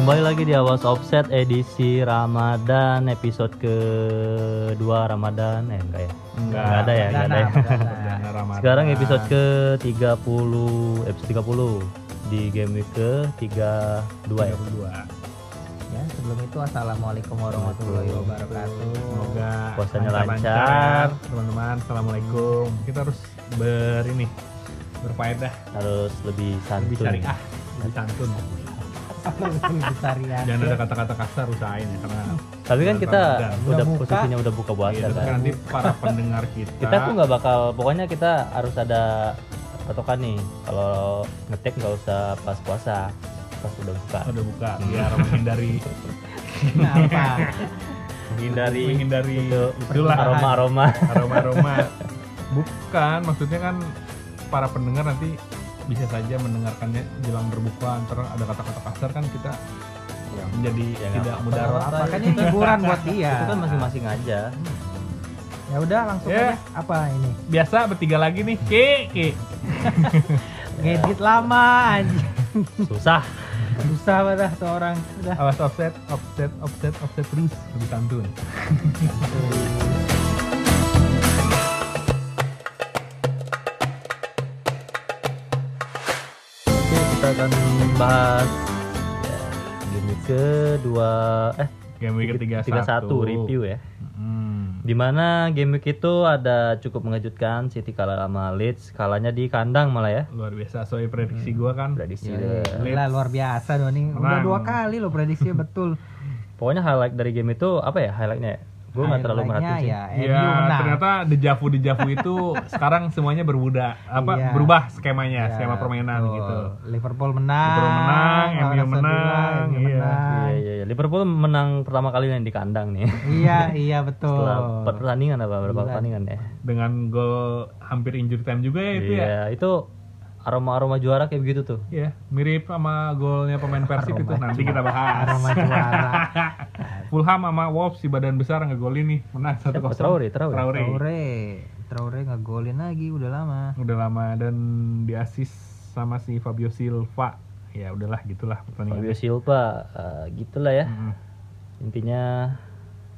Kembali lagi di Awas Offset edisi Ramadan episode kedua Ramadan eh enggak ya Enggak. Nggak ada ya nggak ada ya Ramadan. Sekarang episode ke 30 episode 30 di game week ke 32 ya 32. Ya, sebelum itu assalamualaikum warahmatullahi wabarakatuh. Semoga Puasanya lancar. teman-teman. Assalamualaikum. Kita harus ber ini berfaedah, harus lebih lebih santun syariah, lebih santun. Ya. Jangan ada kata-kata kasar usahain ya karena Tapi kan kita udah Udah buka. posisinya udah buka puasa Iya, kan. nanti para pendengar kita, Kita tuh nggak bakal pokoknya kita harus ada patokan nih kalau ngetek nggak usah pas puasa pas udah buka udah buka biar menghindari Kenapa? menghindari menghindari itu itulah aroma aroma aroma-aroma. Bukan, maksudnya kan para pendengar nanti bisa saja mendengarkannya jelang berbuka antara ada kata-kata kasar kan kita menjadi Ya, tidak mudah apa kan ini hiburan buat dia. itu kan masing-masing aja Ya udah langsung Ya. aja. Apa ini? biasa bertiga lagi nih ke ke Ngedit lama aja. susah Susah banget tuh orang. Udah. awas offset offset offset offset terus lebih santun kita akan bahas ya, game kedua eh game week ketiga 31 review ya hmm. Di mana game week itu ada cukup mengejutkan City kalah sama Leeds kalahnya di kandang malah ya luar biasa soal prediksi gua kan prediksi Ya. Gila luar biasa dong nih. Udah dua kali loh prediksinya betul. pokoknya highlight dari game itu apa ya highlightnya gue nggak terlalu merhatiin sih ya, Ya menang. ternyata dejavu dejavu itu sekarang semuanya berubah apa Iya. berubah skemanya Ya, skema permainan betul. gitu Liverpool menang. Liverpool menang, MU menang, iya. menang. iya iya iya. Liverpool menang pertama kali yang di kandang nih Iya, iya betul. setelah pertandingan apa berapa pertandingan ya dengan gol hampir injury time juga ya itu ya iya itu aroma aroma juara kayak begitu tuh Iya, mirip sama golnya pemain Persib itu nanti kita bahas. Aroma juara. Fulham sama Wolves si badan besar ngegolin nih, menang satu Siapa? kosong. Traore, Traore. Traore, Traore ngegolin lagi udah lama. Udah lama dan diasis sama si Fabio Silva. Ya udahlah gitulah Fabio pertandingan. Silva eh, gitulah ya Mm-mm. intinya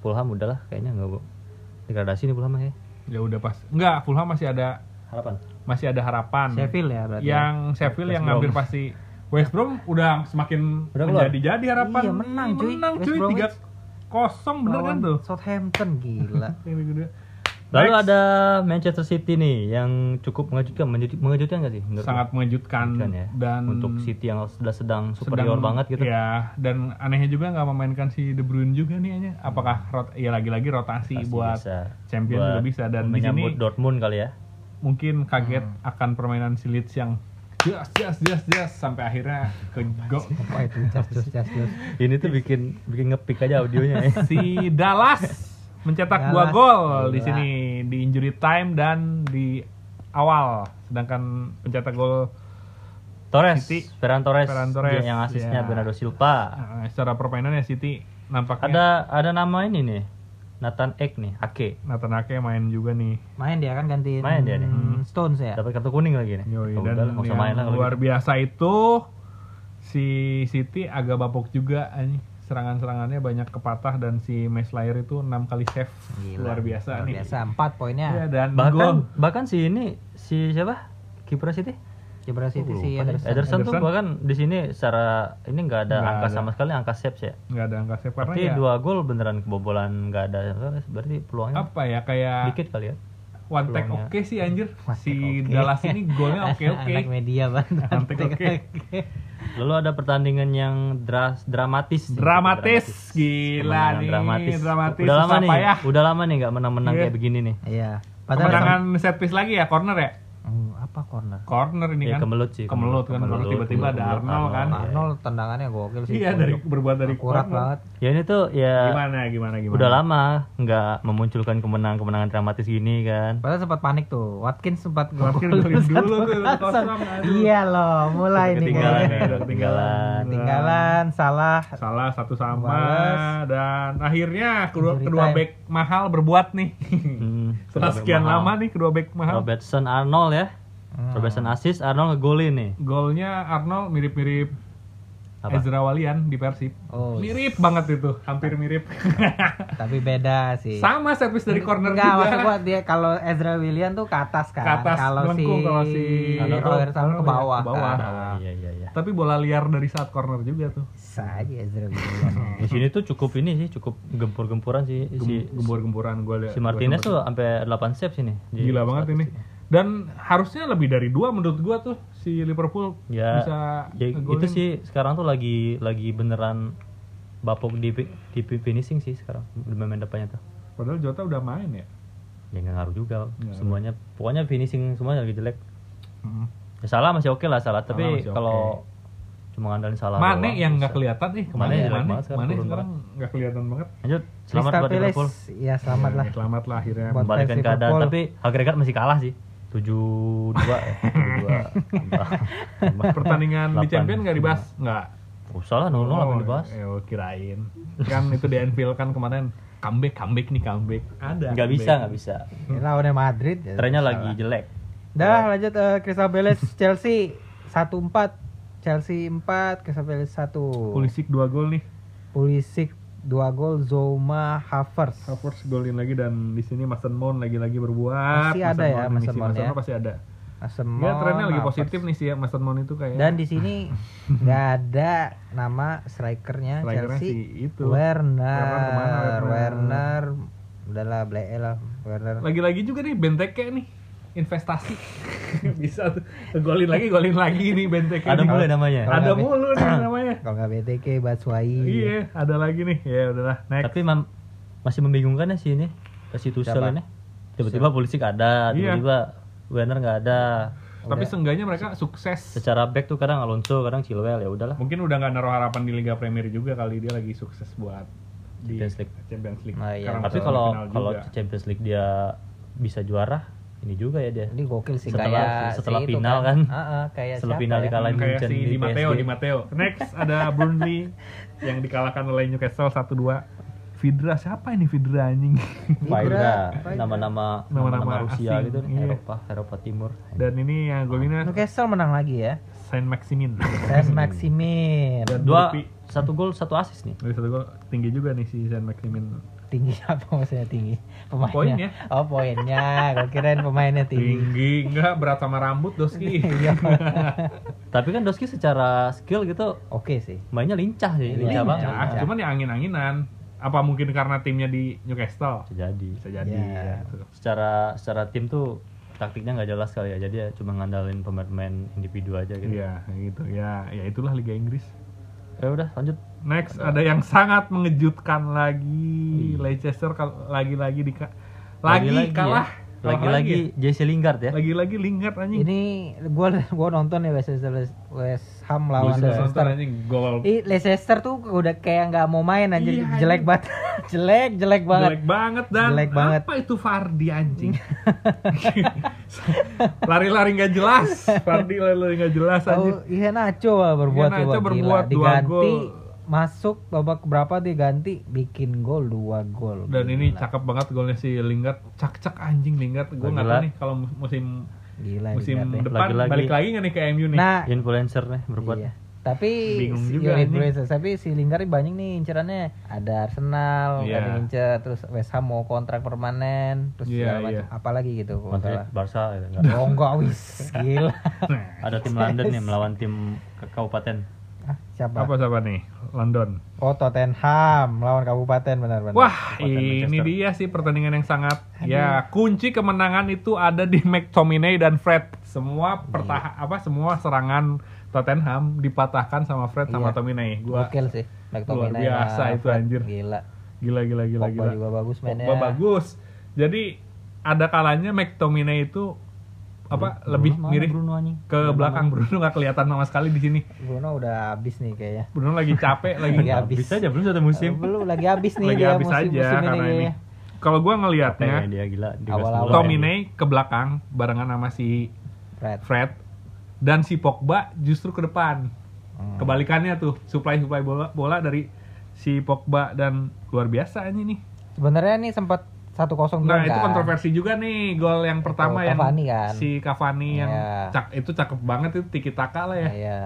Fulham udahlah kayaknya nggak degradasi nih Fulham ya Ya udah pas. Enggak, Fulham masih ada harapan masih ada harapan. Sheffield ya berarti. Yang Sheffield yang West ngambil Brom. pasti West Brom udah semakin Udah keluar? menjadi-jadi harapan. Iya, menang, cuy. Menang West cuy tiga kosong bener kan tuh. Southampton gila. Lalu Next. ada Manchester City nih yang cukup mengejutkan mengejut- mengejutkan nggak sih menurut sangat mengejutkan Mengejutkan ya. dan untuk City yang sudah sedang superior sedang- banget gitu Ya, dan anehnya juga nggak memainkan si De Bruyne juga nih hanya. Apakah rot ya lagi-lagi rotasi Pasti buat bisa. champion Buat juga bisa dan di menyambut sini Dortmund kali ya mungkin kaget Hmm. akan permainan si Leeds yang jas jas jas jas sampai akhirnya ke go. Apa itu? Ini tuh bikin bikin ngepick aja audionya ya. Si Dallas mencetak dua gol di sini di injury time dan di awal. Sedangkan pencetak gol Torres City. Ferran Torres, Ferran Torres, yang asisnya ya. Bernardo Silva. Eh, secara permainan ya City nampaknya. Ada ada nama ini nih Nathan Ek nih Ake Nathan Ake main juga nih Main dia kan gantiin Main dia nih. hmm, Stones ya. dapat kartu kuning lagi nih Yoi, Oh, dan udah main lah luar gitu. biasa itu si City agak bapuk juga anjing. serangan-serangannya banyak kepatah dan si Meslayer itu enam kali save Gila, luar biasa luar nih Biasa 4 poinnya. Iya, dan bahkan gol bahkan si ini si siapa kiper City Cibra City Lupa si deh. Ederson. Ederson tuh bahkan di sini secara ini nggak ada Nggak angka ada. sama sekali angka saves ya nggak ada angka save karena berarti ya dua gol beneran kebobolan nggak ada berarti peluangnya apa ya kayak dikit kali ya one take oke sih anjir One si oke. Dallas ini golnya oke oke Anak media banget. One take oke. lalu ada pertandingan yang dras dramatis dramatis Kemenangan gila nih dramatis, dramatis udah lama nih payah. udah lama nih nggak menang-menang Iya. kayak begini nih Iya. Padahal kemenangan set piece lagi ya corner ya apa corner? corner ini Iya, kan kemelut sih, kemelut kan kemelut, Baru tiba-tiba ada Arnold kan Arnold. Arnold tendangannya gokil sih. iya dari berbuat dari corner. banget. ya ini tuh ya gimana gimana gimana udah lama nggak memunculkan kemenangan-kemenangan dramatis gini kan Padahal sempat panik tuh. Watkins sempat satu dulu tuh. Iya loh, mulai nih kayaknya. ya ketinggalan Ketinggalan, salah. salah satu sama dan akhirnya kedua time. back mahal berbuat nih Hmm, setelah sekian lama nih kedua back mahal Robertson Arnold ya Hmm. Robertson assist Arnold ngegolin nih golnya Arnold mirip-mirip Apa? Ezra Walian di Persib. Oh, Mirip banget itu, hampir mirip. tapi beda sih. Sama servis dari corner Enggak, juga. maksud gua dia kalau Ezra William tuh ke atas kan. Ke atas, kalau si, kalau si- Robertson ke bawah. Ke bawah. kan. Oh, iya iya iya. Tapi bola liar dari saat corner juga tuh. Bisa aja Ezra William. Di sini tuh cukup ini sih, cukup gempur-gempuran sih si Gem- Gembur-gemburan gue lihat. si Martinez tuh sampai 8 save sini. Gila banget ini. Dan harusnya lebih dari dua menurut gua tuh si Liverpool Ya, bisa ya ngegolin. itu sih sekarang tuh lagi lagi beneran bapuk di di finishing sih sekarang di main depannya tuh. Padahal Jota udah main ya. Ya nggak ngaruh juga Nggak semuanya. Pokoknya finishing semuanya lagi jelek. Mm. Ya, salah masih oke lah salah, Salah tapi kalau cuma ngandalin salah Mane doang, yang nggak kelihatan nih. Mane Mane, jelek Mane, sekarang, Mane sekarang nggak kelihatan banget. Lanjut, selamat Crystal buat Liverpool. Ya selamat lah. Selamat lah akhirnya. Membalikan keadaan, tapi agregat masih kalah sih. 7-2 ya. 7-2. Pertandingan di Delapan. Champion nggak dibahas? Nggak. Usah lah, 0-0 apa yang dibahas. Ya, kirain. Kan itu di Anfield kan kemarin comeback, comeback nih comeback. Ada. Nggak bisa, nggak bisa. Ini lawannya Madrid. ya, Trennya lagi jelek. Dah lanjut eh, Crystal Palace Chelsea 1-4. Chelsea 4, Crystal Palace 1. Pulisic 2 gol nih. Pulisic 2 gol, Zoma Havertz. Havertz golin lagi dan di sini Mason Mount lagi-lagi berbuat. Masih ada ya, Mount Mason. Mount Mason ya. Mount pasti ada. Mason Mount, trennya lagi positif nih sih ya Mason Mount itu kayak. Dan di sini nggak ada nama strikernya Strikernya Chelsea. si itu. Werner. Werner ke mana, Werner? Werner. Udahlah Bleh lah Werner. lagi-lagi juga nih Benteke nih investasi bisa tuh golin lagi golin lagi nih Benteke Ada mulai namanya. Ada mulu nih namanya Kalau nggak BTK Batshuayi. iya ada lagi nih ya udahlah next Tapi mam- masih membingungkan ya sih ini. Ini. Tiba-tiba Pulisic ada, Iya. tiba-tiba Werner nggak ada. tapi seenggaknya mereka sukses Secara back tuh kadang Alonso, kadang Chilwell ya udahlah. mungkin udah nggak naruh harapan di Liga Premier juga kali dia lagi sukses buat di Champions League. Champions League. Oh, iya, Tapi kalau kalau. Champions League dia bisa juara, ini juga ya dia. Ini gokil sih Setelah- kayak setelah si final kan. Ah, ah, kayak Setelah siapa final ya? dikalahin kayak Munchen si di Di Matteo, PSG. Di Matteo. Next ada Burnley yang dikalahkan oleh Newcastle 1-2. Vidra siapa ini Vidra anjing? Faida. nama-nama Nama-nama Rusia asing, gitu, iya. Eropa, Eropa Timur. Dan ini yang golinnya Newcastle menang lagi ya. Saint Maximin. Saint Maximin. Dan Dua, satu gol, satu asis nih. Dari satu gol tinggi juga nih si Saint Maximin. Tinggi apa maksudnya tinggi? Pemainnya. Poinnya. Oh, poinnya. Gue kirain pemainnya tinggi. Tinggi enggak berat sama rambut Doski. Iya. Tapi kan Doski secara skill gitu Oke sih. mainnya lincah sih, lincah, Lincah. banget. Ya, cuman ya angin-anginan. Apa mungkin karena timnya di Newcastle? Bisa jadi. Bisa jadi Ya. ya. tuh. Secara secara tim tuh taktiknya nggak jelas kali ya. Jadi ya cuma ngandalin pemain-pemain individu aja gitu. Iya, gitu. Ya, ya itulah Liga Inggris. Ya udah, lanjut. Next ada yang sangat mengejutkan lagi. Leicester lagi-lagi di lagi, Lagi-lagi kalah. ya. Lagi-lagi Jesse Lingard ya. lagi. Lagi-lagi Lingard anjing. Ini gua gua nonton ya West, West Ham lawan Leicester. anjing gol. Leicester tuh udah kayak nggak mau main anjir Iya, jelek banget. jelek, jelek banget. Jelek banget dan Jelek banget. apa itu Fardi anjing? Lari-lari nggak jelas. Fardi lari-lari nggak jelas anjing. Oh, iya Nacho berbuat Iya, Nacho berbuat dua gol. Masuk babak berapa diganti bikin gol dua gol. Dan ini Gila. cakep banget golnya si Lingard. Cak-cak anjing Lingard. Gue nggak tahu nih kalau musim Gila musim Lingard deh. depan Lagi-lagi. balik lagi nggak nih ke MU nih? Nah, Influencer nih berbuat. iya. Tapi Bingung si- juga iya, ini. influencer. Tapi si Lingard banyak nih incerannya. Ada Arsenal, Iya. ada incer, terus West Ham mau kontrak permanen, terus Iya, segala macam. iya. Apalagi gitu kontrak. Barca gitu. nggak. Oh enggak wis, gila. Nah, Ada tim London nih melawan tim ke kabupaten. Siapa? apa siapa nih? London. Oh Tottenham lawan kabupaten benar-benar. Wah, Kabupaten ini Manchester. dia sih pertandingan yang sangat ya kunci kemenangan itu ada di McTominay dan Fred. Semua pertah apa semua serangan Tottenham dipatahkan sama Fred sama Iya. Tominay. Gua Gokil sih. McTominay luar biasa itu, Fred. anjir. Gila. gila gila gila Pogba gila. juga bagus mainnya. Pogba bagus. Jadi ada kalanya McTominay itu apa Bruno lebih mana mirip Bruno anjing? ke belakang Bruno nggak kelihatan sama sekali di sini. Bruno udah habis nih kayaknya. Bruno lagi capek lagi. Lagi habis. Bisa aja belum satu musim. Belum lagi habis nih lagi dia habis musim, aja musim ini karena ini. kayaknya. Kalau gua Capek ngelihatnya ya dia gila. Awal-awal. Tominay ke belakang barengan sama si Fred. Fred dan si Pogba justru ke depan. Hmm. Kebalikannya tuh, supply-supply bola bola dari si Pogba dan luar biasa ini nih. Sebenarnya nih sempat 1-0 dulu Nah, kan. itu kontroversi juga nih gol yang pertama yang Cavani kan. si Cavani yang Iya. cak itu cakep banget itu tiki taka lah ya. Iya.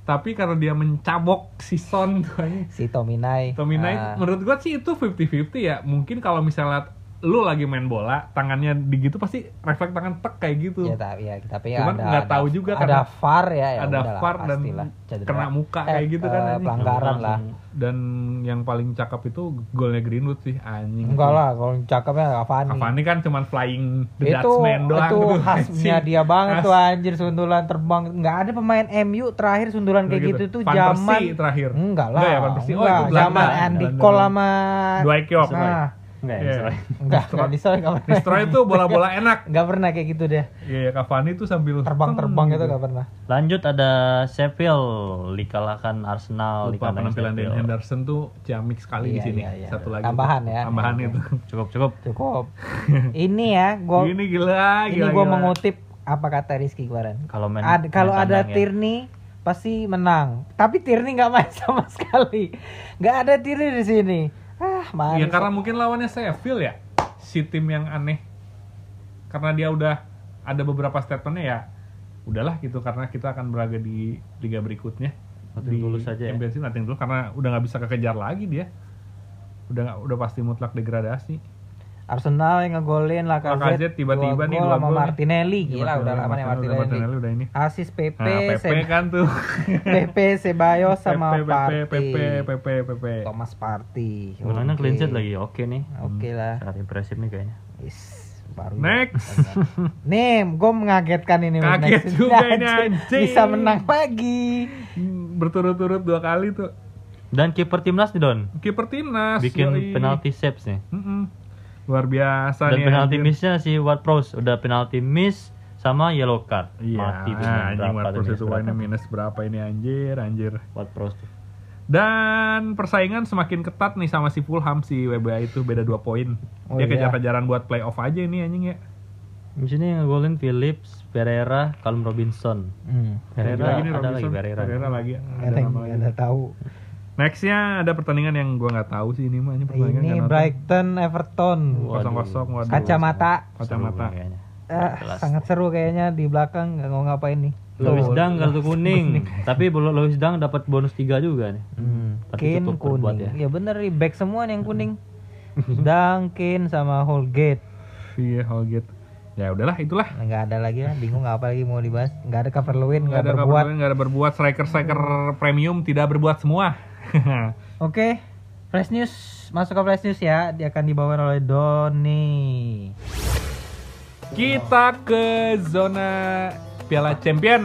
tapi karena dia mencabok si Son tuh. Si Tominay. Tominay Ah. menurut gua sih itu 50-50 ya. Mungkin kalau misalnya lu lagi main bola, tangannya di gitu pasti refleks tangan tek kayak gitu. Ya, tapi ya, tapi ya Cuman ada, nggak ada- tahu juga ada karena VAR ya, ya ada udahlah, VAR dan. Cedera. kena muka Eh, kayak gitu kan, anjing. pelanggaran lah. Dan yang paling cakep itu golnya Greenwood sih anjing. Enggak lah, kalau cakepnya Cavani. Cavani kan cuman flying the itu Dutchman doang itu tuh, khasnya dia banget tuh anjir sundulan terbang nggak ada pemain MU terakhir sundulan kayak gitu, tuh Van zaman terakhir. enggak lah Enggak ya, Van Persie. Oh, enggak, itu Belanda. zaman Andy. Cole sama Dwight York. nah, Enggak ya, sorry. enggak enggak enggak pernah itu bola-bola enak. enggak pernah kayak gitu deh Iya, ya, Cavani tuh sambil terbang-terbang gitu enggak pernah Lanjut ada Sheffield dikalahkan Arsenal di Lupa penampilan Dan. Henderson tuh ciamik sekali di Iya, sini. iya, iya. Satu lagi. Tambahan ya. Tambahan Iya, itu. Cukup cukup. cukup ini ya gua Ini gila, ini gila. gua gila. mengutip apa kata Rizky kemarin Kalau main Ad- kalau ada ya. Tierney pasti menang. Tapi Tierney nggak main sama sekali. Nggak ada Tierney di sini. Ah, mana? Ya karena mungkin lawannya Sheffield ya. Si tim yang aneh. Karena dia udah ada beberapa statementnya ya. Udahlah gitu karena kita akan berlaga di liga berikutnya. Nothing tulus saja ya. Champions League nothing tulus karena udah nggak bisa kekejar lagi dia. Udah nggak udah pasti mutlak degradasi. Arsenal yang ngegolin Lacazette Lacazette tiba-tiba dua nih, gol dua sama. Martinelli gila udah lama nih Martinelli, Martinelli. Udah ini. Asis PP, Nah, PP Se- kan tuh. PP Sebayos sama PP. PP, PP, PP. Thomas Partey. Menangnya Oke. clean sheet lagi. Oke nih. Oke lah. Sangat impresif nih kayaknya. Is, baru Next. Nih, gue mengagetkan ini. Kaget Next. juga ini, Anjing. Bisa menang lagi. Berturut-turut dua kali tuh. Dan kiper timnas nih Don. Kiper timnas. Bikin yoi. penalti saves nih. Mm-mm. Luar biasa Dan nih. penalti anjir. missnya si Ward Prowse udah penalti miss sama yellow card. Iya, Mati tuh anjing berapa Ward Prowse minus itu berapa. poinnya minus berapa ini anjir, anjir. Ward Prowse tuh. Dan persaingan semakin ketat nih sama si Fulham si WBA itu beda 2 poin. Oh, Dia iya. kejar-kejaran buat playoff aja ini anjing ya. Di sini ngegolin Phillips, Pereira, Callum Robinson. Hmm. Pereira Lagi nih ada lagi Robinson. Pereira. Pereira lagi. Ada lagi. ada tahu. Nextnya ada pertandingan yang gua nggak tahu sih ini mah ini pertandingan Ini nggak nonton. Brighton Everton. Waduh. Kosong-kosong, waduh. Kacamata. Kacamata. Jelas. sangat seru kayaknya di belakang nggak mau ngapain nih. Louis. Dang kartu kuning. Tapi belum Louis Dang dapat bonus 3 juga nih. Hmm. Berbuat kuning. ya. Ya. bener nih back semua nih yang kuning. Dang, Kane sama Holgate. Iya, Holgate. Ya udahlah, itulah. Nggak ada lagi lah, bingung apa lagi mau dibahas. Nggak ada cover Lewin, Nggak nggak ada berbuat. berbuat, nggak ada berbuat. Striker-striker premium tidak berbuat semua. Oke, Flash News masuk ke Flash News ya. Dia akan dibawakan oleh Doni. Kita ke zona Piala Champion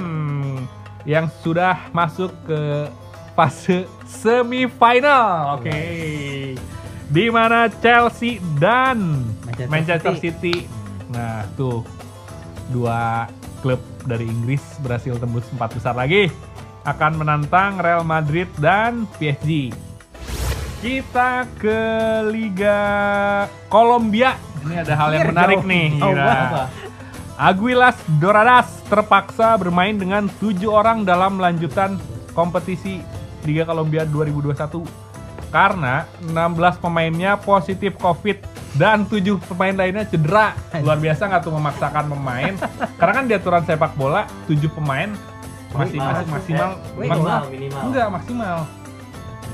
yang sudah masuk ke fase semifinal. Oke. Di mana Chelsea dan Manchester Manchester, City. Nah, tuh dua klub dari Inggris berhasil tembus empat besar lagi akan menantang Real Madrid dan PSG. Kita ke Liga Kolombia. Ini ada hal yang menarik nih. Pak. Aguilas Doradas terpaksa bermain dengan tujuh orang dalam lanjutan kompetisi Liga Kolombia 2021 karena 16 pemainnya positif COVID dan tujuh pemain lainnya cedera. Luar biasa nggak tuh memaksakan pemain? Karena kan di aturan sepak bola tujuh pemain maksimal eh. Wih, maksimal minimal, minimal. enggak maksimal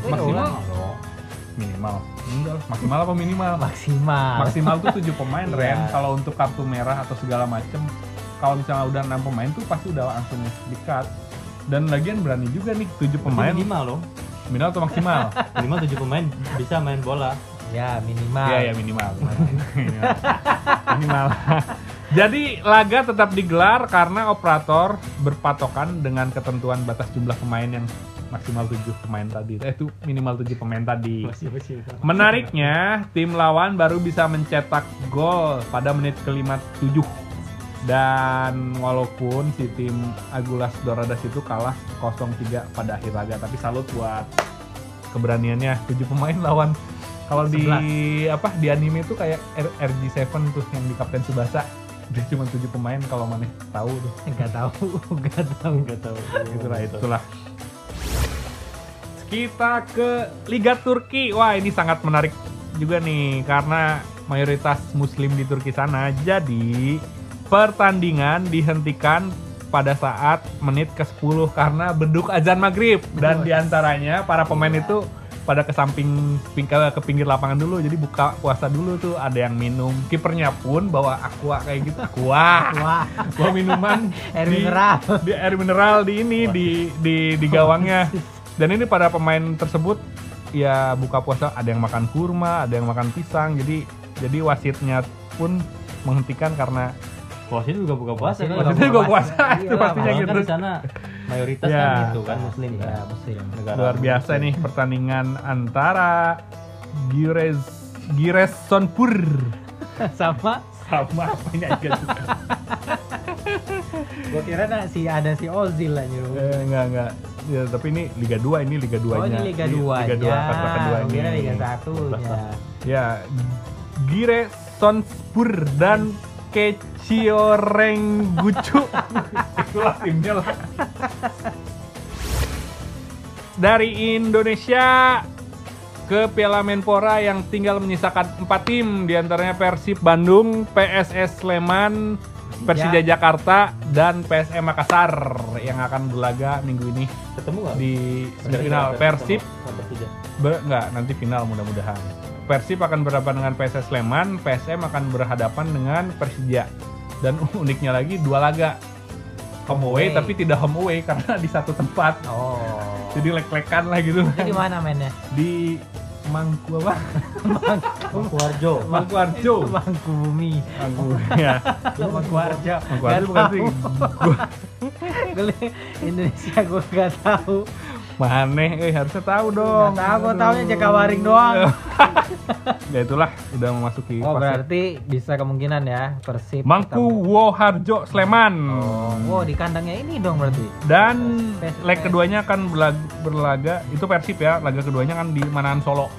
maksimal minimal enggak maksimal apa minimal Maksimal. maksimal tuh tujuh pemain Iya. Ren kalau untuk kartu merah atau segala macem kalau misalnya udah enam pemain tuh pasti udah langsung di cut dan lagian berani juga nih tujuh Pemain pemain minimal loh. minimal atau maksimal Minimal 7 pemain bisa main bola. Ya minimal. Iya ya minimal minimal, Minimal. Jadi laga tetap digelar karena operator berpatokan dengan ketentuan batas jumlah pemain yang maksimal tujuh pemain tadi eh itu minimal tujuh pemain tadi Masih masih. Menariknya, tim lawan baru bisa mencetak gol pada menit ke-57. Dan walaupun si tim Aguilas Doradas itu kalah 0-3 pada akhir laga, tapi salut buat keberaniannya. 7 pemain lawan kalau di apa di anime itu kayak R- RG7 tuh yang di Kapten Subasa. Dia cuma 7 pemain kalau mana tahu tuh. Enggak tahu, enggak tahu. Enggak tahu. Itulah itulah. Kita ke Liga Turki. Wah, ini sangat menarik juga nih karena mayoritas muslim di Turki sana. Jadi, pertandingan dihentikan pada saat menit ke-10 karena beduk azan maghrib dan di antaranya para pemain Iya. itu pada ke samping ping- ke, pinggir lapangan dulu. Jadi buka puasa dulu tuh ada yang minum. Kipernya pun bawa aqua kayak gitu. Aqua. Bawa minuman air di- mineral. di air mineral di ini di di di gawangnya. Dan ini pada pemain tersebut ya buka puasa ada yang makan kurma ada yang makan pisang. Jadi jadi wasitnya pun menghentikan karena Wasit juga buka puasa kan. Wasitnya juga puasa, itu Iya, pastinya gitu. kan di sana mayoritas Ya. kan gitu kan muslim Ya, muslim. Negara luar biasa muslim. nih pertandingan antara Gires Gires Sonpur Sama sama apanya aja juga. gua kira na, si ada si Ozil aja. eh, enggak enggak ya, tapi ini Liga 2 ini Liga 2 Oh, ini Liga 2 Liga 2 kasta kedua Gua kira ini Liga 1 nya. Ya, Gire Sonspur dan Kecioreng Gucu. Itulah timnya lah. Dari Indonesia ke Piala Menpora yang tinggal menyisakan 4 tim di antaranya Persib Bandung, PSS Sleman, Persija Jakarta, dan PSM Makassar yang akan berlaga minggu ini Ketemu nggak? di Sekarang final kita Persib. Ber- nggak nanti final mudah-mudahan. Persib akan berhadapan dengan PSS Sleman, PSM akan berhadapan dengan Persija. Dan uniknya lagi dua laga home away Away. tapi tidak home away karena di satu tempat. Oh. Jadi lek-lekan lah gitu. Itu di mana mainnya? Di Mangku apa? Mangkuarjo. Mangku Arjo. Mangku Bumi. Mangku ya. Mangku Arjo. Mangku Arjo bukan sih. Gua- Gua- Indonesia gua gak tahu. Maneh, eh harusnya tahu dong. Gak tahu, gua taunya Jakawaring doang. ya itulah udah memasuki Oh fase berarti bisa kemungkinan ya Persib. Mangku Woharjo Sleman. Oh, wow di kandangnya ini dong berarti. Dan PSS. leg keduanya akan berlaga, berlaga itu Persib ya, laga keduanya kan di Manahan Solo.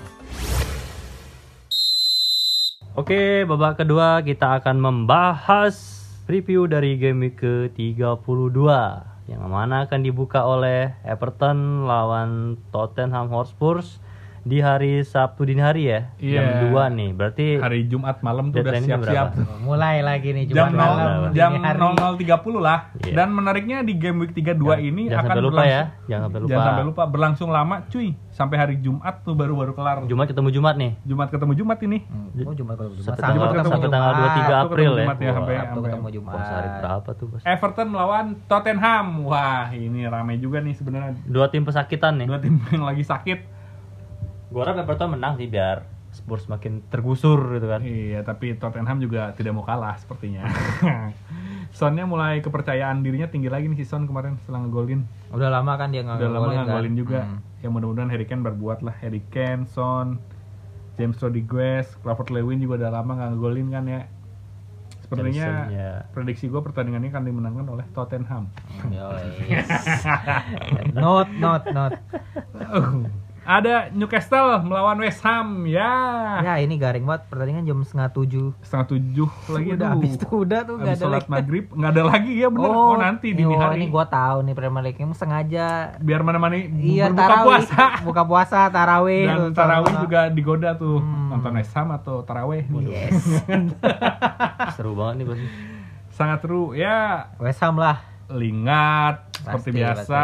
Oke, babak kedua kita akan membahas review dari game week ke-32 yang mana akan dibuka oleh Everton lawan Tottenham Hotspur di hari Sabtu dini hari ya. Iya. Jam 2 nih. Berarti Hari Jumat malam tuh udah siap-siap. Mulai lagi nih Jam, Jumat nol- malam, nol- dini jam hari. 00.30 lah. Iya. Dan menariknya di game week 32 ini jangan akan sampai lupa ya. berlangsung- Jangan sampai lupa. Jangan sampai lupa berlangsung lama cuy. Sampai hari Jumat tuh baru-baru kelar. Jumat ketemu Jumat nih. Jumat ketemu Jumat ini. Hmm, Oh Jumat kalau Jumat. Sampai Sabtu tanggal, ketemu sampai Jumat. tanggal 23 Sabtu April ketemu ya. Jumat ya, Wah, sampai- Sabtu ketemu Jumat. puasa hari berapa tuh, Bos? Everton melawan Tottenham. Wah, ini ramai juga nih sebenarnya. Dua tim pesakitan nih. Dua tim yang lagi sakit. Gua harap Everton menang sih biar Spurs makin tergusur gitu kan. Iya, tapi Tottenham juga tidak mau kalah sepertinya. Sonnya mulai kepercayaan dirinya tinggi lagi nih si Son kemarin setelah ngegolin. Udah lama kan dia nggak Udah lama ngegolin kan? juga. Hmm. Ya mudah-mudahan Harry Kane berbuat lah. Harry Kane, Son, James Rodriguez, Crawford Lewin juga udah lama nggak ngegolin kan ya. Sepertinya Johnson, ya. prediksi gue pertandingan ini akan dimenangkan oleh Tottenham. Yoi. not not not. Ada Newcastle melawan West Ham ya. Ya ini garing banget pertandingan jam setengah tujuh. Setengah tujuh lagi udah aduh. habis tuh udah tuh nggak ada lagi. maghrib nggak ada lagi ya bener. Oh, nanti dini oh, hari. Ini gua tahu nih Premier League emang sengaja Biar mana-mana Iya berbuka tarawih, puasa. buka puasa tarawih Dan tuh, sama- juga digoda tuh Hmm. nonton West Ham atau tarawih. Yes. Seru banget nih pasti. Sangat seru ya. West Ham lah. Lingard seperti Pasti, biasa.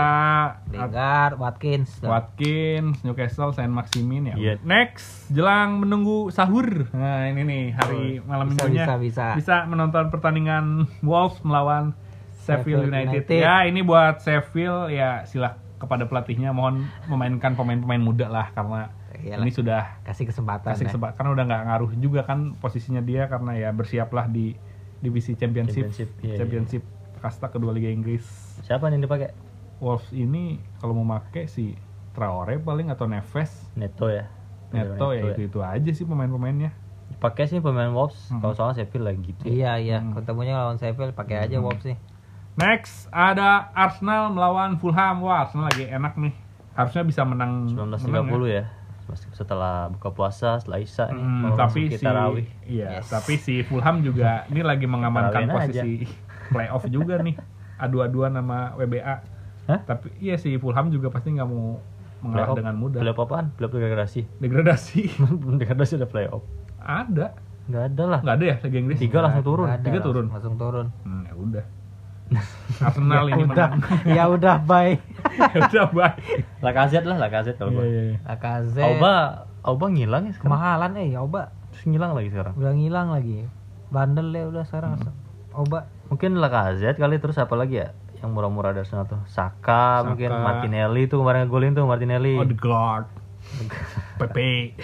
Lingard, Watkins. tuh. Watkins, Newcastle, Saint Maximin ya. Iya. Next, jelang menunggu sahur. Nah, ini nih hari malam bisa, minggunya. bisa, bisa. menonton pertandingan Wolves melawan Sheffield United. United. Ya, ini buat Sheffield ya silah kepada pelatihnya mohon memainkan pemain-pemain muda lah karena Iyalah, ini sudah kasih kesempatan. kasih ya. kesempatan karena udah nggak ngaruh juga kan posisinya dia karena ya bersiaplah di divisi championship Championship, iya, iya. Kasta kedua Liga Inggris. Siapa nih yang dipakai? Wolves ini kalau mau make si Traore paling atau Neves, Neto ya. Neto ya itu itu aja sih pemain-pemainnya. Pakai sih pemain Wolves. Hmm. Kalau soalnya Sheffield lagi gitu. Iya iya, Hmm. ketemunya lawan Sheffield pakai aja Wolves sih. Next ada Arsenal melawan Fulham. Wah, Arsenal lagi enak nih. Harusnya bisa menang 19.30 ya. Masih Setelah buka puasa, setelah Isya nih. Hmm, Kalau tapi si tarawih. iya, Yes. tapi si Fulham juga ini lagi mengamankan aja. Playoff juga nih. Adu-aduan sama WBA. Hah? Tapi iya si Fulham juga pasti nggak mau mengalah Playoff? dengan mudah. Playoff apaan? Playoff degradasi. Degradasi degradasi ada playoff. ada. Nggak ada lah. Nggak ada ya Liga Inggris? Tiga langsung turun. Nggak ada, Tiga langsung- turun. Langsung turun. Hmm, ya udah. Arsenal ini udah, menang. ya udah bye. ya udah bye. Lacazette lah, Lacazette kalau gua. iya iya. Lacazette. Auba, Auba ngilang ya sekarang. Kemahalan eh Auba Terus ngilang lagi sekarang. udah ngilang lagi. Bandel ya udah sekarang. Auba Mungkin Lacazette kali terus apa lagi ya? Yang murah-murah dari sana tuh. Saka, Saka. mungkin Martinelli tuh kemarin ngegolin tuh Martinelli. Oh, the guard. Pepe.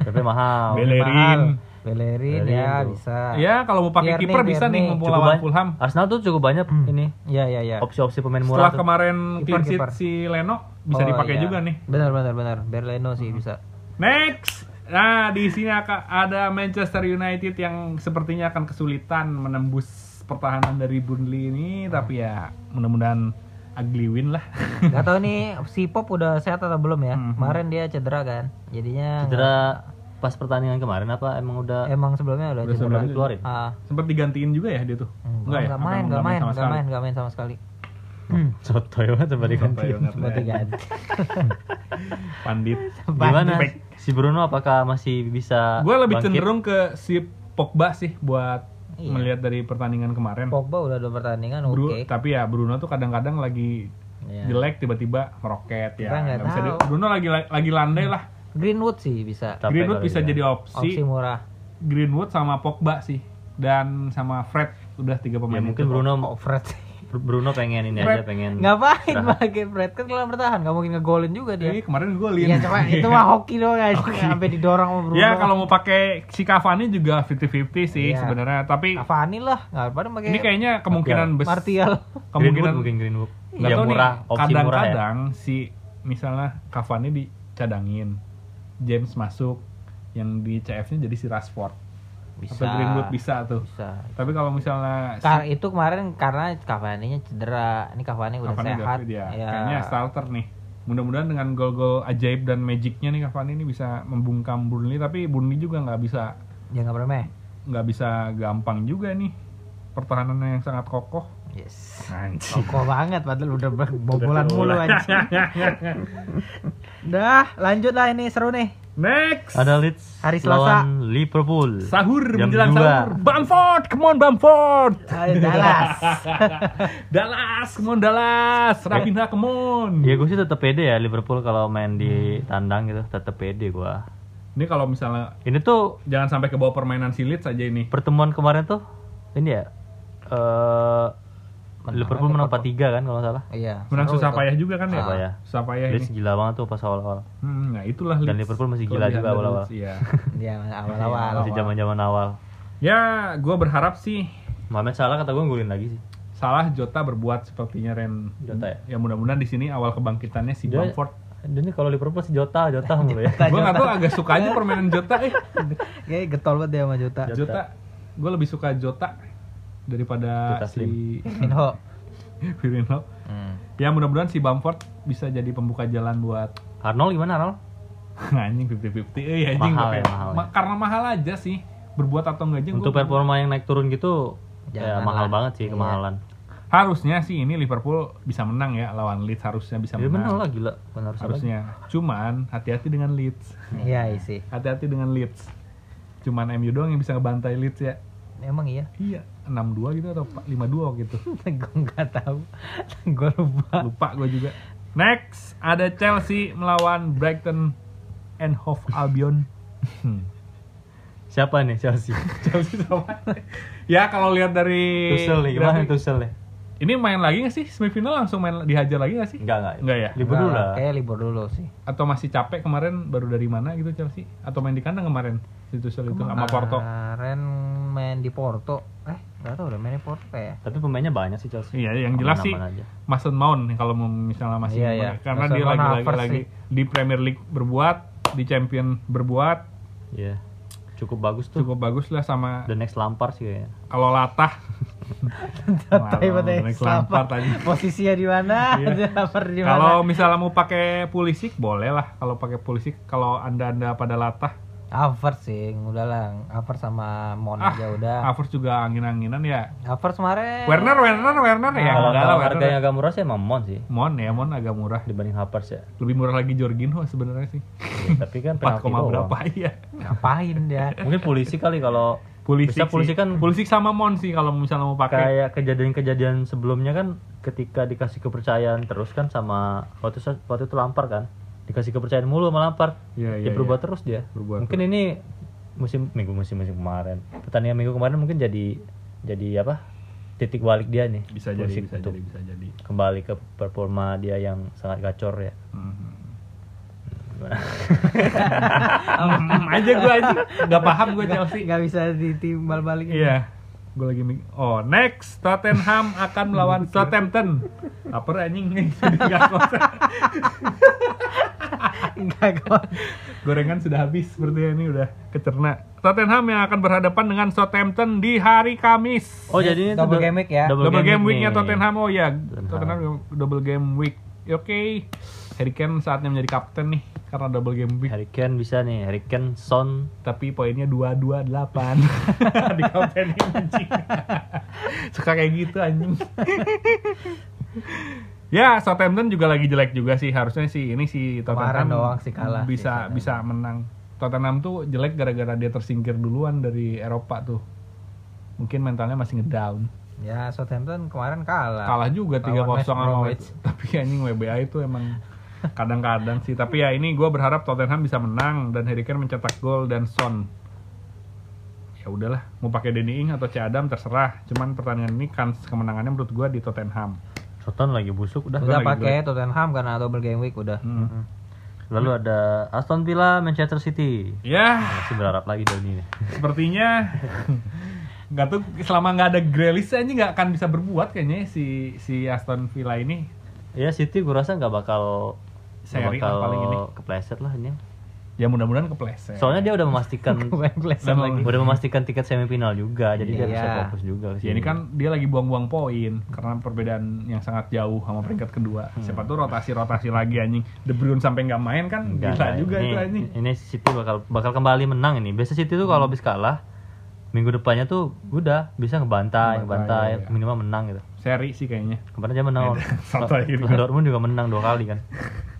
Tapi mahal. Bellerin. Bellerin ya tuh. bisa. Ya, kalau mau pakai kiper bisa nih ngumpul lawan banyak. Fulham. Arsenal tuh cukup banyak ini Ya ya ya. opsi-opsi pemain Setelah murah tuh. kemarin Kiper, clean sheet si Leno bisa Oh, dipakai iya. juga nih. Benar benar benar. Berleno sih bisa. Next. Nah, di sini ada Manchester United yang sepertinya akan kesulitan menembus pertahanan dari Burnley ini, tapi ya mudah-mudahan ugly win lah. Gak tau nih si Pop udah sehat atau belum ya. Mhm. Kemarin dia cedera kan. Jadinya Cedera pas pertandingan kemarin apa emang udah nggak- emang sebelumnya udah Udah cedera. sebelumnya. dikeluarin? Ah, Sempat digantiin juga ya dia tuh. enggak, ya? enggak main, enggak main, enggak sekali? main, enggak main sama sekali. Sotoy banget sampai diganti. Sotoy banget. Cuma diganti. Pandit. Gimana? Si Bruno apakah masih bisa Gue lebih bangkit? cenderung ke si Pogba sih buat Iya. melihat dari pertandingan kemarin. Pogba udah dua pertandingan oke. Bru- Tapi ya Bruno tuh kadang-kadang lagi Iya. jelek tiba-tiba meroket ya. Nggak bisa di- Bruno lagi lagi landai lah. Greenwood sih bisa. Capek Greenwood bisa dia. jadi opsi. Opsi murah. Greenwood sama Pogba sih dan sama Fred udah tiga Ya pemain mungkin itu. Bruno Oh, Fred. Bruno pengen ini Fred. aja pengen Ngapain pakai Fred kan kalau bertahan nggak mungkin ngegolin juga dia. Ini kemarin golin. Iya coba itu mah hoki doang aja sampai didorong sama Bruno. Ya kalau mau pakai si Cavani juga 50-50 sih Iya. sebenarnya, tapi Cavani lah, nggak pada pakai ini kayaknya kemungkinan besar Martial. Kemungkinan mungkin Greenwood. nggak Ya tahu nih, murah, opsi murah ya. kadang-kadang si misalnya Cavani dicadangin, James masuk, yang di CF-nya jadi si Rashford Bisa. atau Greenwood bisa tuh. Bisa. Tapi kalau misalnya si itu kemarin karena Cavani-nya cedera. Ini Cavani udah Cavani udah sehat. fit ya, Ya. kayaknya starter nih. Mudah-mudahan dengan gol-gol ajaib dan magicnya nih Cavani ini bisa membungkam Burnley, tapi Burnley juga nggak bisa Jangan remeh. nggak bisa gampang juga nih pertahanannya yang sangat kokoh. Yes. Anjing. Kokoh banget padahal udah bobolan mulu anjing. Dah, lanjut lah ini seru nih. Next. Ada Leeds Hari Selasa. lawan Liverpool. Sahur Jam menjelang dua. sahur. Bamford, come on Bamford. Ayo Dallas. Dallas, come on Dallas. Rapinha, come on. Ya gue sih tetap pede ya Liverpool kalau main di tandang gitu tetap pede gua. Ini kalau misalnya Ini tuh jangan sampai ke bawah permainan si Leeds aja ini. pertemuan kemarin tuh ini ya eh Menang Liverpool menang Liverpool. 4-3 kan kalau salah. Iya. Menang susah itu. payah juga kan ya? Susah payah. Susah payah Leeds ini. gila banget tuh pas awal-awal. Hmm, nah itulah Dan. Liverpool masih gila juga awal-awal. Iya. Iya, awal-awal. Masih zaman-zaman awal. ya, gue berharap sih Mohamed Salah kata gue ngulin lagi sih. salah Jota berbuat sepertinya Ren. Jota ya? Ya mudah-mudahan di sini awal kebangkitannya si Dia- Bamford. Dan ini kalau Liverpool sih Jota, Jota mulu ya. Gue nggak tahu agak suka aja permainan Jota eh. Kayak getol banget dia sama Jota. Jota. Jota, gue lebih suka Jota daripada si Minho. Firmino. Hmm. Ya mudah-mudahan si Bamford bisa jadi pembuka jalan buat Arnold gimana Arnold? anjing 50-50 eh anjing Mahal ya, mahal ya. Ma- karena mahal aja sih berbuat atau enggak aja Untuk gua- performa yang naik turun gitu ya Jangan mahal lah. banget sih Iya. kemahalan. harusnya sih ini Liverpool bisa menang ya lawan Leeds harusnya bisa Dia menang menang lah gila, benar harusnya cuman hati-hati dengan Leeds Iya sih. hati-hati dengan Leeds cuman MU doang yang bisa ngebantai Leeds ya Emang iya. iya 6-2 gitu atau 5-2 gitu gue nggak tahu. gue lupa. lupa gue juga next ada Chelsea melawan Brighton and Hove Albion. Siapa nih Chelsea? Chelsea sama ya kalau lihat dari Tuchel nih, gimana dari- Tuchel nih? ini main lagi nggak sih semifinal langsung main dihajar lagi nggak sih Enggak, enggak. Enggak ya? Libur dulu lah. Kayak libur dulu sih. atau masih capek kemarin baru dari mana gitu Chelsea atau main di kandang kemarin si Tuchel itu sama Porto Kemarin main di Porto. Eh, nggak tahu udah main di Porto ya. Tapi pemainnya banyak sih Chelsea. iya yang jelas sih aja. Mason Mount nih kalau mau misalnya masih Iya, iya. karena Mason dia lagi lagi lagi di Premier League berbuat di Champion berbuat Iya. Cukup bagus tuh. cukup bagus lah sama The next Lampard sih kayaknya. kalau latah Lampard tadi. Posisinya di mana? Iya. Lampard di mana? kalau misalnya mau pakai Pulisic boleh lah kalau pakai Pulisic kalau anda anda pada latah Havertz sih, udah lah. Havertz sama Mon ah aja udah. Havertz juga angin-anginan ya Havertz kemarin. Werner Werner Werner ya kalau Werner harganya agak murah sih emang Mon sih Mon ya Mon agak murah dibanding Havertz ya. lebih murah lagi Jorginho sebenarnya sih Iya, Tapi kan 4, penalti doang. berapa ya Ngapain dia? Mungkin polisi kali kalau Pulisic Bisa Pulisic sih. kan- Pulisic sama Mon sih kalau misalnya mau pakai. kayak kejadian-kejadian sebelumnya kan ketika dikasih kepercayaan terus kan sama waktu waktu itu lampar kan dikasih kepercayaan mulu sama lampar Iya, dia iya, berubah iya. terus dia Berubah mungkin ini musim minggu musim musim kemarin pertandingan minggu kemarin mungkin jadi jadi apa titik balik dia nih Bisa jadi, bisa untuk jadi, bisa jadi. kembali ke performa dia yang sangat gacor ya Mhm. Gimana? Hmm, aja gue aja nggak paham gue Chelsea. nggak bisa ditimbal balik Iya. Gue lagi mik- Oh, next Tottenham akan melawan Southampton. Lapar anjing nih. Nggak konsen. Enggak kok. Gorengan sudah habis sepertinya ini udah kecerna. Tottenham yang akan berhadapan dengan Southampton di hari Kamis. oh jadi ini double game week ya. double, game weeknya nih. Tottenham oh ya Tottenham. Double game week oke Harry Kane saatnya menjadi kapten nih karena double game week. Harry Kane bisa nih Harry Kane Son. Tapi poinnya 228 di kapten anjing. Suka kayak gitu anjing. Ya Southampton juga lagi jelek juga sih. Harusnya sih ini si Kemarin Tottenham doang sih kalah sih bisa Southampton. bisa menang. Tottenham tuh jelek gara-gara dia tersingkir duluan dari Eropa tuh. Mungkin mentalnya masih ngedown. Ya Southampton kemarin kalah. kalah juga 3-0 Lawan West sama tapi anjing WBA itu emang kadang-kadang sih. Tapi ya ini gue berharap Tottenham bisa menang dan Harry Kane mencetak gol dan Son. Ya udahlah mau pakai Danny Ing atau C Adam terserah. Cuman pertandingan ini kans kemenangannya menurut gue di Tottenham. Soton lagi busuk udah Udah pakai Tottenham karena double game week udah. Hmm. lalu ada Aston Villa Manchester City. Ya. Masih berharap lagi dari ini. Sepertinya nggak tuh selama nggak ada Grealish aja nggak akan bisa berbuat kayaknya si si Aston Villa ini. Ya City gue rasa nggak bakal lah bakal paling ini. kepleset lah ini ya mudah-mudahan kepleset soalnya dia udah memastikan Memang- lagi. udah memastikan tiket semifinal juga jadi dia Iya. bisa fokus juga ke Ya ini kan dia lagi buang-buang poin karena perbedaan yang sangat jauh sama peringkat kedua. Hmm. Siapa tuh rotasi-rotasi lagi anjing. De Bruyne sampai nggak main kan Enggak, gila enggak. juga ini, itu anjing. ini City bakal bakal kembali menang ini biasa City tuh Hmm. kalau habis kalah minggu depannya tuh udah bisa ngebantai Ngebantai, ngebantai iya. minimal menang gitu Seri sih kayaknya. kemarin aja menang Dortmund juga menang dua kali kan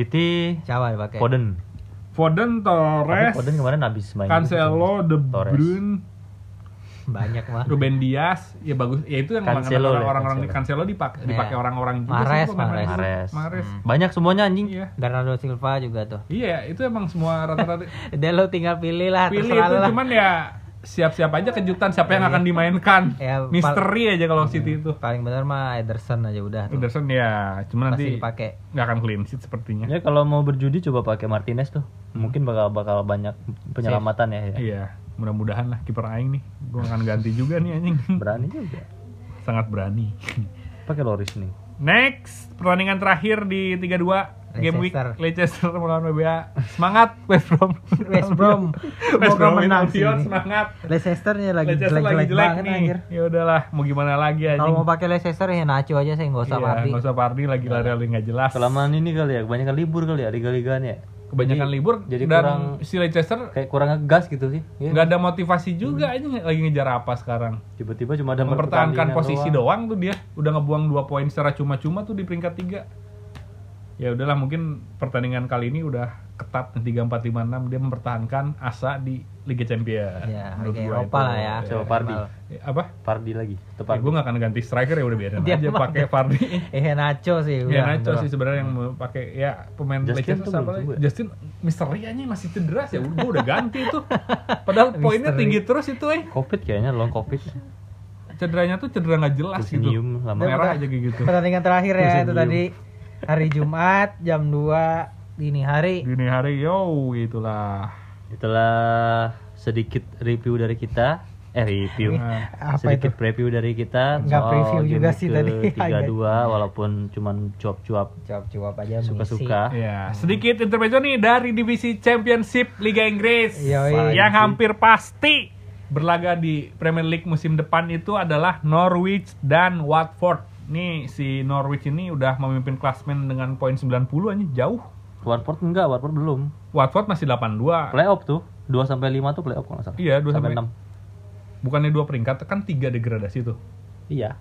City Siapa dipakai? Foden Foden, Tapi Torres, Foden kemarin habis main Cancelo, De. Bruyne, Banyak mah. Ruben Dias, ya bagus. Ya itu yang Cancelo ya, orang-orang Cancelo. Cancelo dipakai Iya. dipakai orang-orang juga Mahrez, sih Mahrez. itu. Mares Mahrez. banyak semuanya anjing Iya. Bernardo Silva juga tuh. Iya, itu emang semua rata-rata Udah lo tinggal pilih lah, pilih itu lah. cuman ya siap-siap aja kejutan siapa yang Iya. akan dimainkan. Ya, Misteri aja kalau City itu. Paling benar mah Ederson aja udah tuh. Ederson ya, cuma nanti dipakai. nggak akan clean sheet sepertinya. ya kalau mau berjudi coba pakai Martinez tuh mungkin bakal bakal banyak penyelamatan ya, ya. Iya, mudah-mudahan lah kiper aing nih. Gua akan ganti juga nih anjing. berani juga Sangat berani. pakai Loris nih Next, pertandingan terakhir di 32 game week Leicester. Leicester melawan WBA. Semangat West Brom. West Brom. West Brom menang sih. semangat. Leicesternya lagi Leicester lagi jelek-jelek jelek banget nih. anjir. Ya udahlah, mau gimana lagi anjing. Kalau mau pakai Leicester ya Nacho aja sih nggak usah Iya, Vardy. nggak usah Pardi lagi lari-lari nggak jelas. kelamaan ini kali ya kebanyakan libur kali ya liga-liganya Kebanyakan Jadi- libur jadi dan kurang si Leicester kayak kurang ngegas gitu sih ya. nggak ada motivasi juga aja lagi ngejar apa sekarang. tiba-tiba cuma ada mempertahankan posisi doang. doang. tuh dia udah ngebuang dua poin secara cuma-cuma tuh di peringkat tiga ya udahlah mungkin pertandingan kali ini udah ketat tiga empat lima enam dia mempertahankan asa di Liga Champions. Ya, Menurut Liga Eropa itu. lah ya. Coba Vardy. Eh, apa? Pardi lagi ya, tepat gue gak akan ganti striker ya udah biarin Dia aja pakai Vardy Eh Nacho sih ya. Nacho sih sebenarnya yang mau pakai ya pemain Justin Leicester tuh siapa lagi? ya? Justin misteri aja masih cedera sih gue udah ganti tuh. Padahal poinnya tinggi terus itu eh. Covid kayaknya long covid cederanya tuh cedera nggak jelas gitu. Senyum lama. Merah aja kayak gitu. Pertandingan terakhir ya itu tadi hari Jumat jam 2 dini hari. dini hari yo itulah. Itulah sedikit review dari kita. Eh review. Nah, Apa sedikit itu? preview dari kita. Nggak preview game juga sih tadi. tiga dua walaupun cuman cuap-cuap. Cuap-cuap aja suka-suka. Ya sedikit intermezzo nih dari divisi Championship Liga Inggris. Yoi. yang hampir pasti berlaga di Premier League musim depan itu adalah Norwich dan Watford. Nih si Norwich ini udah memimpin klasmen dengan poin 90 aja jauh. Watford enggak Watford belum Watford masih 82. playoff tuh 2 sampai 5 tuh playoff kalau nggak salah Iya, 2 sampai sampai 6 Bukannya dua peringkat, kan tiga degradasi tuh. iya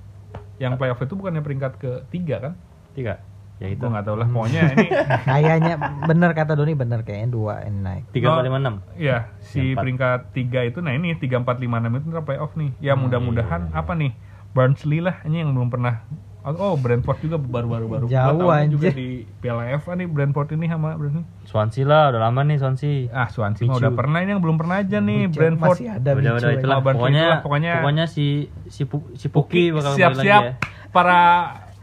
Yang playoff itu bukannya peringkat ke tiga kan? tiga Ya itu. Gue nggak tahu lah. Pokoknya ini Kayaknya bener kata Doni bener kayaknya dua ini naik. Tiga Oh. empat lima enam. ya si Empat. peringkat tiga itu nah ini tiga empat lima enam itu ntar playoff nih. Ya Hmm, mudah-mudahan iya, iya. apa nih Barnsley lah ini yang belum pernah Oh Brentford juga baru-baru baru. Jauh, juga anjir. di Piala FA nih Brentford ini sama Brentford. Swansea lah, udah lama nih Swansea. Ah Swansea mah udah pernah ini yang belum pernah aja nih Bicu, Brentford. masih ada udah udah ya. itulah. Barnsley Pokoknya, itulah, pokoknya- pokoknya si si si Puki bakal kembali siap-siap lagi ya. para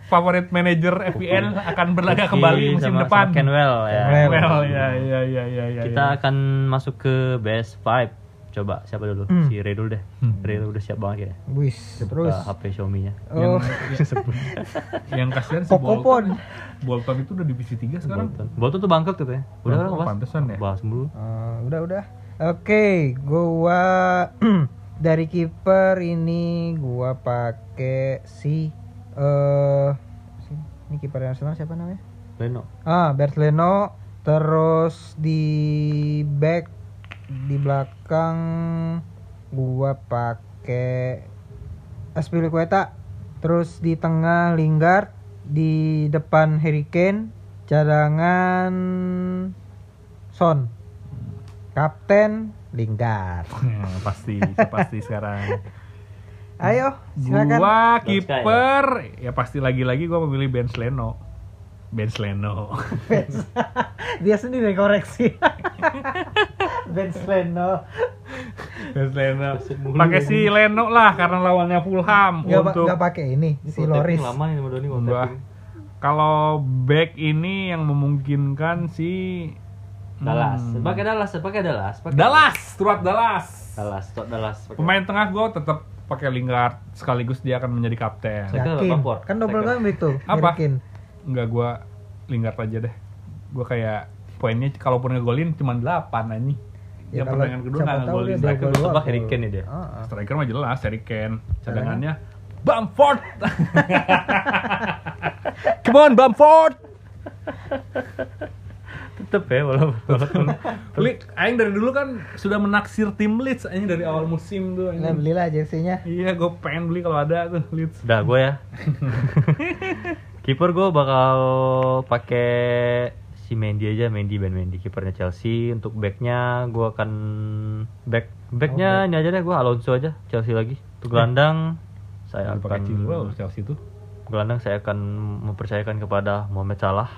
favorit manajer FPL akan berlaga Puki kembali musim sama- depan. sama Kenwell ya. Kenwell. Well, ya ya ya ya ya. Kita ya. akan masuk ke best 5. Coba siapa dulu? Hmm. Si Ray dulu deh. Hmm. Ray udah siap banget ya. Wis, terus. HP Xiaomi-nya. yang, Oh, yang kasihan si Pokopon. Bolton. Bolton itu udah divisi 3 sekarang. Bolton. Bolton tuh bangkrut tuh ya. Udah kan bahas. pantesan ya. Bahas mulu. Eh, udah udah. Oke, gua dari kiper ini gua pakai si eh si- ini kiper Arsenal siapa namanya? Leno. Ah, Bert Leno. Terus di back di belakang gua pakai Aspilicueta. Terus di tengah Lingard, di depan Harry Kane, cadangan Son. Kapten Lingard. Ya, pasti, pasti sekarang. Ayo, silakan. Gua kiper ya pasti lagi-lagi gua memilih Ben Leno. Ben Leno. Dia sendiri koreksi. Ben Leno. Ben Leno. mulu Pakai ini. si Leno lah karena lawannya Fulham pa- untuk nggak pakai ini si Loris. Lama nih sama Doni kalau Enggak. back ini yang memungkinkan si Dallas. Hmm. Pakai Dallas, pakai Dallas, pakai Dallas, Stuart Dallas. Dallas, Stok Dallas. pakai. Pemain tengah gue tetap pakai Lingard sekaligus dia akan menjadi kapten. Yakin. Kan double kira. gambit tuh. Apa? Kane. Enggak gue Lingard aja deh. Gue kayak poinnya kalaupun ngegolin cuma 8 anjing. Ya, yang pertandingan kedua nggak ngegolin. Striker, dua tebak Harry. Kane nih dia. Ah, ah. striker mah jelas Harry Kane. Cadangannya Bamford. Come on Bamford. Tetep ya walaupun walaupun Leeds, Aing dari dulu kan sudah menaksir tim Leeds Aing dari awal musim tuh. Nah, anjing. belilah jersinya. Iya, gue pengen beli kalau ada tuh Leeds. Udah gue ya. Kiper gue bakal pakai si Mendy aja, Mendy Ben Mendy kipernya Chelsea. Untuk backnya gue akan back backnya ini aja deh gue Alonso aja Chelsea lagi. Untuk gelandang saya Jangan pakai akan Chilwell Chelsea tuh. gelandang saya akan mempercayakan kepada Mohamed Salah.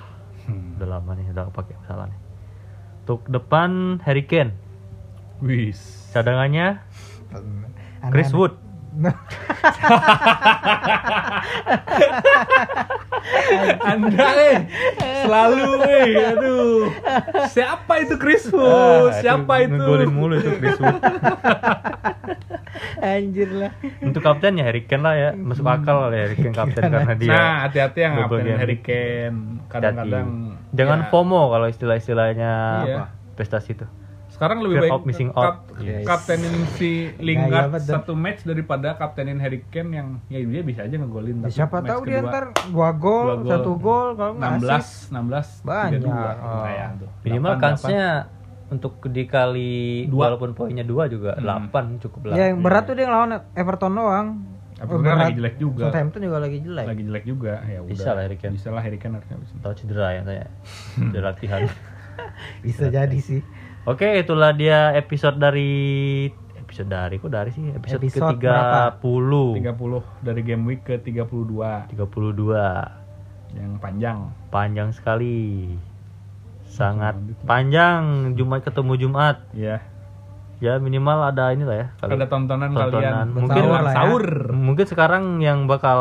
Hmm. Udah lama nih udah pakai Salah nih. Untuk depan Harry Kane. Wis. Cadangannya. Chris Wood. Anda eh selalu eh aduh. Siapa itu Chris Wood? Ah, Siapa itu? Ngegolin mulu itu Chris Wood. Anjir lah. Untuk kapten ya Harry Kane lah ya. Masuk akal lah ya Harry Kane kapten karena dia. Nah, hati-hati yang game. Harry Kane. Kadang-kadang jangan ya, FOMO kalau istilah-istilahnya Iya. apa? Prestasi itu. Sekarang lebih Fear baik missing out. kap- Yes. kaptenin si Gaya Lingard satu match daripada kaptenin Harry Kane yang ya dia bisa aja ngegolin Ya, tapi siapa tahu dia ntar dua gol, Dua gol. satu gol kalau nggak 16 assist. 16 Banyak. 32 Oh. tuh. Minimal 8, kansnya untuk dikali Dua. walaupun poinnya dua juga Hmm. 8 cukup lah. Ya yang berat tuh dia ngelawan Everton doang. Everton berat. lagi jelek juga. Southampton juga lagi jelek. lagi jelek juga ya udah Bisa lah Harry Kane. bisa lah Harry Kane harusnya bisa Tahu cedera ya saya. Cedera latihan. Bisa jadi sih. Oke, itulah dia episode dari episode dari kok dari sih episode, Episode ke-30. 30 dari game week ke 32 32. yang panjang Panjang sekali. Sangat panjang Jumat ketemu Jumat. ya Ya minimal ada inilah ya. Kalau ada tontonan, tontonan. kalian Mungkin Sahur ya. sahur mungkin sekarang yang bakal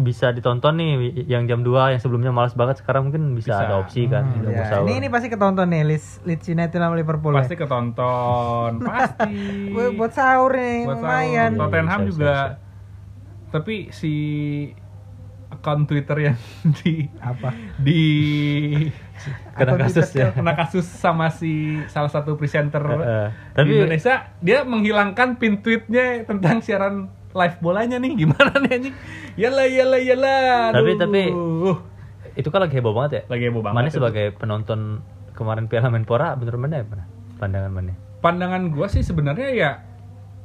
bisa ditonton nih yang jam 2 yang sebelumnya malas banget sekarang mungkin bisa, Bisa. ada opsi kan Hmm, ya. Ini ini pasti ketonton nih Leeds, Leeds United sama Liverpool. pasti ya. ketonton pasti Buat- buat sahur nih Buat lumayan. sahur. Tottenham Bisa, juga bisa. tapi si akun Twitter yang di Apa? di Kena kasus ya. kena kasus sama si salah satu presenter Heeh. di Tapi Indonesia dia menghilangkan pin tweetnya tentang siaran live bolanya nih gimana nih anjing yalah yalah yalah Tapi- tapi- itu kan lagi heboh banget ya. lagi heboh banget Mana itu. sebagai penonton kemarin Piala Menpora mana ya mana? Pandangan mana? pandangan gua sih sebenarnya ya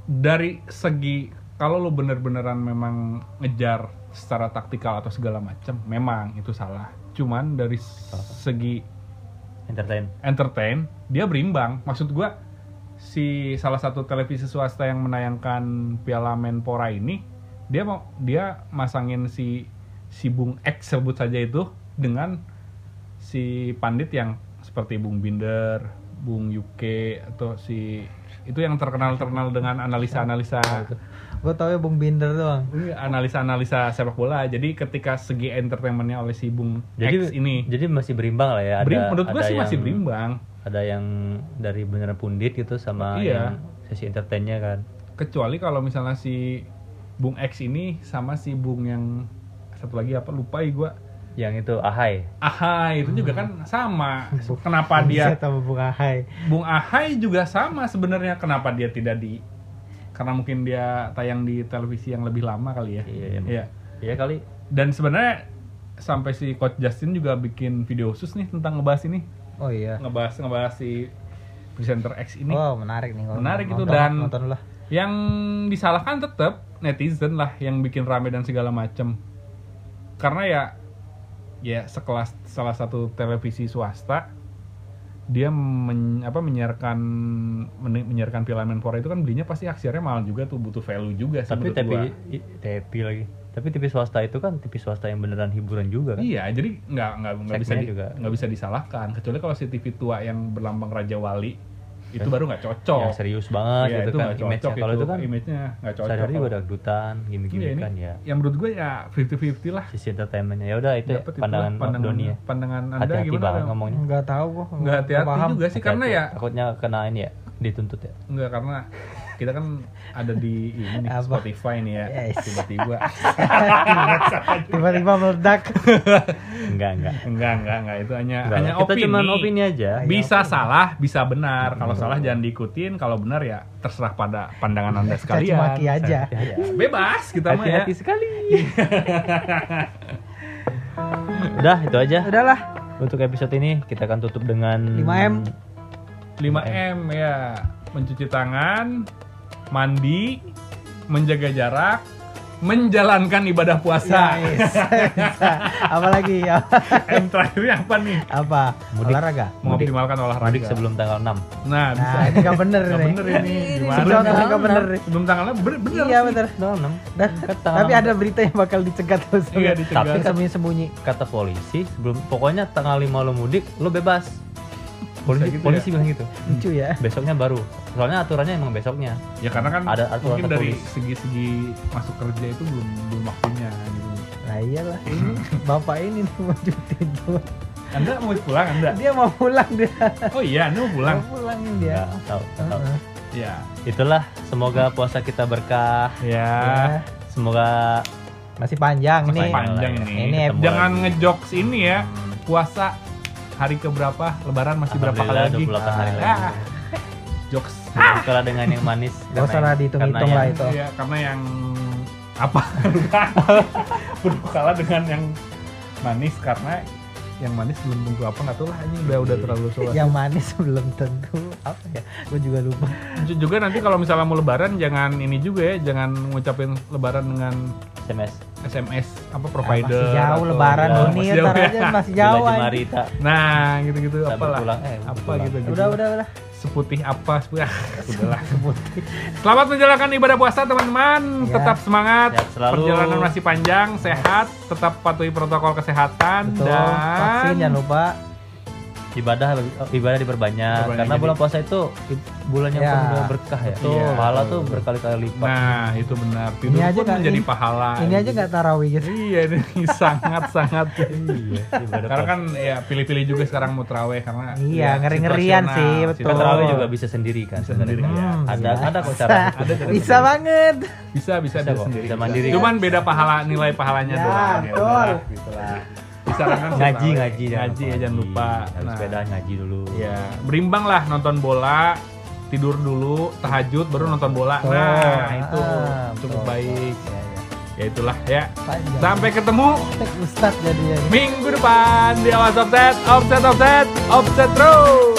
dari segi kalau lu bener-beneran memang ngejar secara taktikal atau segala macam memang itu salah cuman dari segi entertain entertain dia berimbang maksud gua si salah satu televisi swasta yang menayangkan Piala Menpora ini dia mau dia masangin si si Bung X sebut saja itu dengan si pandit yang seperti Bung Binder, Bung Yuke atau si itu yang terkenal terkenal dengan analisa-analisa Gue tau ya Bung Binder doang. Iya, analisa-analisa sepak bola. Jadi ketika segi entertainmentnya oleh si Bung jadi X ini jadi masih berimbang lah ya ada berim- menurut gua ada sih masih yang- berimbang. Ada yang dari beneran pundit gitu sama Iya. yang sesi entertainnya kan. Kecuali kalau misalnya si Bung X ini sama si Bung yang satu lagi apa lupa ya gue yang itu ahai. Ahai itu juga kan sama. Kenapa dia sama Bung Ahai. Bung Ahai juga sama sebenarnya. Kenapa dia tidak di karena mungkin dia tayang di televisi yang lebih lama kali ya. Iya, iya. Iya. iya kali. Dan sebenarnya sampai si coach Justin juga bikin video khusus nih tentang ngebahas ini Oh iya. ngebahas ngebahas si presenter X ini Oh menarik nih. kalau Menarik itu, nonton, dan- nonton lah. yang disalahkan tetap netizen lah yang bikin rame dan segala macem karena ya ya sekelas salah satu televisi swasta dia men- apa menyiarkan men- menyiarkan Piala Menpora itu kan belinya pasti aksiarnya mahal juga tuh butuh value juga sih tapi tapi tapi lagi. Tapi TV swasta itu kan TV swasta yang beneran hiburan juga kan? Iya, jadi nggak nggak nggak bisa di- nggak bisa disalahkan. Kecuali kalau si TV tua yang berlambang Raja Wali itu baru nggak cocok. yang serius banget Iya, gitu itu kan nggak image-nya cocok kalau itu kan image-nya nggak cocok. sehari-hari kalau- juga dangdutan gimmick Iya, ini kan ya yang menurut gue ya 50-50 lah. sisi entertainmentnya ya udah itu Dapet itulah pandangan pandangan Doni ya Pandangan Anda hati-hati gimana? banget Bang? ngomongnya Enggak tahu gua. Nggak hati-hati paham. juga sih karena ya takutnya kena ini ya dituntut ya Enggak karena kita kan ada di ini nih, Apa? Spotify nih ya. Yes. Tiba-tiba Tiba-tiba meledak. enggak enggak enggak enggak enggak itu hanya Enggak, hanya kita opini. cuma opini aja Bisa salah, bisa benar. Kalau salah jangan diikutin, kalau benar ya terserah pada pandangan Anda sekalian. maki aja. Bebas kita mah ya. sekali udah itu aja Udahlah. untuk episode ini kita akan tutup dengan 5M. 5M ya. Mencuci tangan, mandi, menjaga jarak, menjalankan ibadah puasa. Nice. Apalagi ya? M terakhirnya apa nih? Apa? Mudik. Olahraga. Mengoptimalkan olahraga. mudik sebelum tanggal 6 Nah, bisa. Nah, ini gak bener Nggak nih. bener ini. Gimana? Sebelum nih? nggak bener. Sebelum tanggalnya bener, bener Iya sih. bener. tanggal 6 Dan, Kan tanggal tapi 6. ada berita yang bakal dicegat terus. Iya, dicegat. Tapi kan- sembunyi-sembunyi. kata polisi sebelum pokoknya tanggal 5 lo mudik lo bebas polisi gitu polisi ya? bilang gitu Lucu ya. besoknya baru soalnya aturannya emang besoknya Ya karena kan Ada aturan mungkin dari segi-segi masuk kerja itu belum belum waktunya gitu. Nah iyalah ini bapak ini nih mau cuti dulu. Anda mau pulang Anda? Dia mau pulang dia. Oh iya, Anda mau pulang. Mau pulang dia. nggak tahu nggak tahu Heeh. Ya. itulah semoga puasa kita berkah Ya. Ya, semoga masih panjang Masih nih. panjang Ini nih. Ini ketemu Jangan ngejokes ini ya. Puasa hari keberapa? Lebaran masih berapa kali lagi? Alhamdulillah, 28 hari Ah, lagi Jokes. berbukalah dengan yang manis Gak usah lah dihitung-hitung karena lah itu. Iya, karena yang apa? Berbukalah dengan yang manis karena yang manis belum tentu apa nggak tahu lah ini udah udah terlalu tua. Yang manis belum tentu apa ya? Gue juga lupa. Ju- juga nanti kalau misalnya mau lebaran jangan ini juga ya jangan ngucapin lebaran dengan SMS SMS apa Ah, provider masih jauh atau- lebaran Ya, Doni masih jauh ya. aja masih jauh. Marita nah gitu-gitu Sabar apalah pulang, eh, apa pulang. gitu gitu Udah udah udah. Seputih apa seputih ah, udahlah selamat menjalankan ibadah puasa teman-teman Ya. tetap semangat Sehat selalu. perjalanan masih panjang sehat tetap patuhi protokol kesehatan Betul. Vaksin dan jangan lupa. Ibadah ibadah diperbanyak Diperbanyak, karena jadi- bulan puasa itu bulan yang Ya. penuh berkah ya Betul. pahala tuh berkali-kali lipat nah itu benar tidur Ini aja pun nggak- menjadi ini- pahala Ini aja nggak tarawih gitu. iya ini sangat sangat iya ibadah karena kan ya pilih-pilih juga sekarang mau terawih karena Iya, ya, ngeri-ngerian sih, betul. kan terawih juga bisa sendiri kan Bisa sendiri, sebenarnya. iya. ada bisa. ada kok cara Ada cara Bisa sendiri. banget. bisa bisa, Bisa dia kok, sendiri bisa mandiri. cuman beda pahala nilai pahalanya Ya, doang ya betul. udahlah, gitu lah disarankan sih ngaji terawih. ngaji ngaji ya jangan lupa habis Nah, sepeda ngaji dulu ya berimbang lah nonton bola tidur dulu tahajud baru nonton bola Betul. nah itu Ah, cukup betul. baik Ya, ya. ya itulah ya Panjang. sampai ketemu Ustadz jadinya. minggu depan di awas offset offset offset offset terus